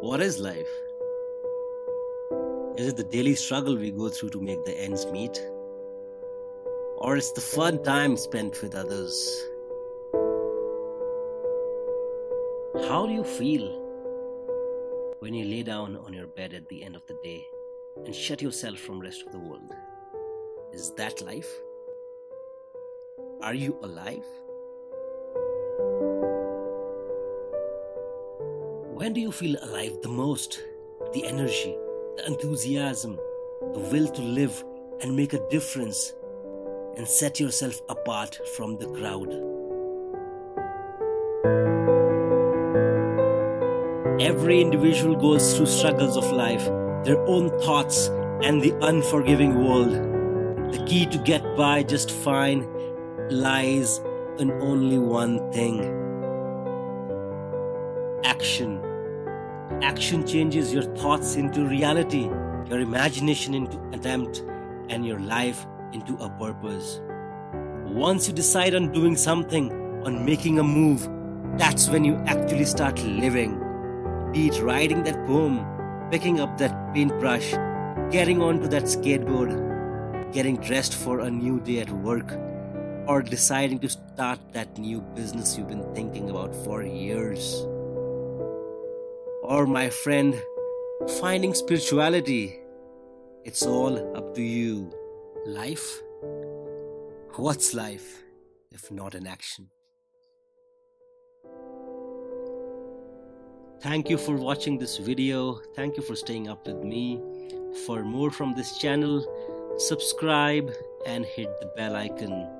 What is life? Is it the daily struggle we go through to make the ends meet? Or it's the fun time spent with others? How do you feel when you lay down on your bed at the end of the day and shut yourself from rest of the world? Is that life? Are you alive? When do you feel alive the most? The energy, the enthusiasm, the will to live and make a difference and set yourself apart from the crowd. Every individual goes through struggles of life, their own thoughts, and the unforgiving world. The key to get by just fine lies in only one thing action. Action changes your thoughts into reality, your imagination into attempt, and your life into a purpose. Once you decide on doing something, on making a move, that's when you actually start living. Be it writing that poem, picking up that paintbrush, getting onto that skateboard, getting dressed for a new day at work, or deciding to start that new business you've been thinking about for years or my friend, finding spirituality. It's all up to you. Life? What's life if not an action? Thank you for watching this video. Thank you for staying up with me. For more from this channel, subscribe and hit the bell icon.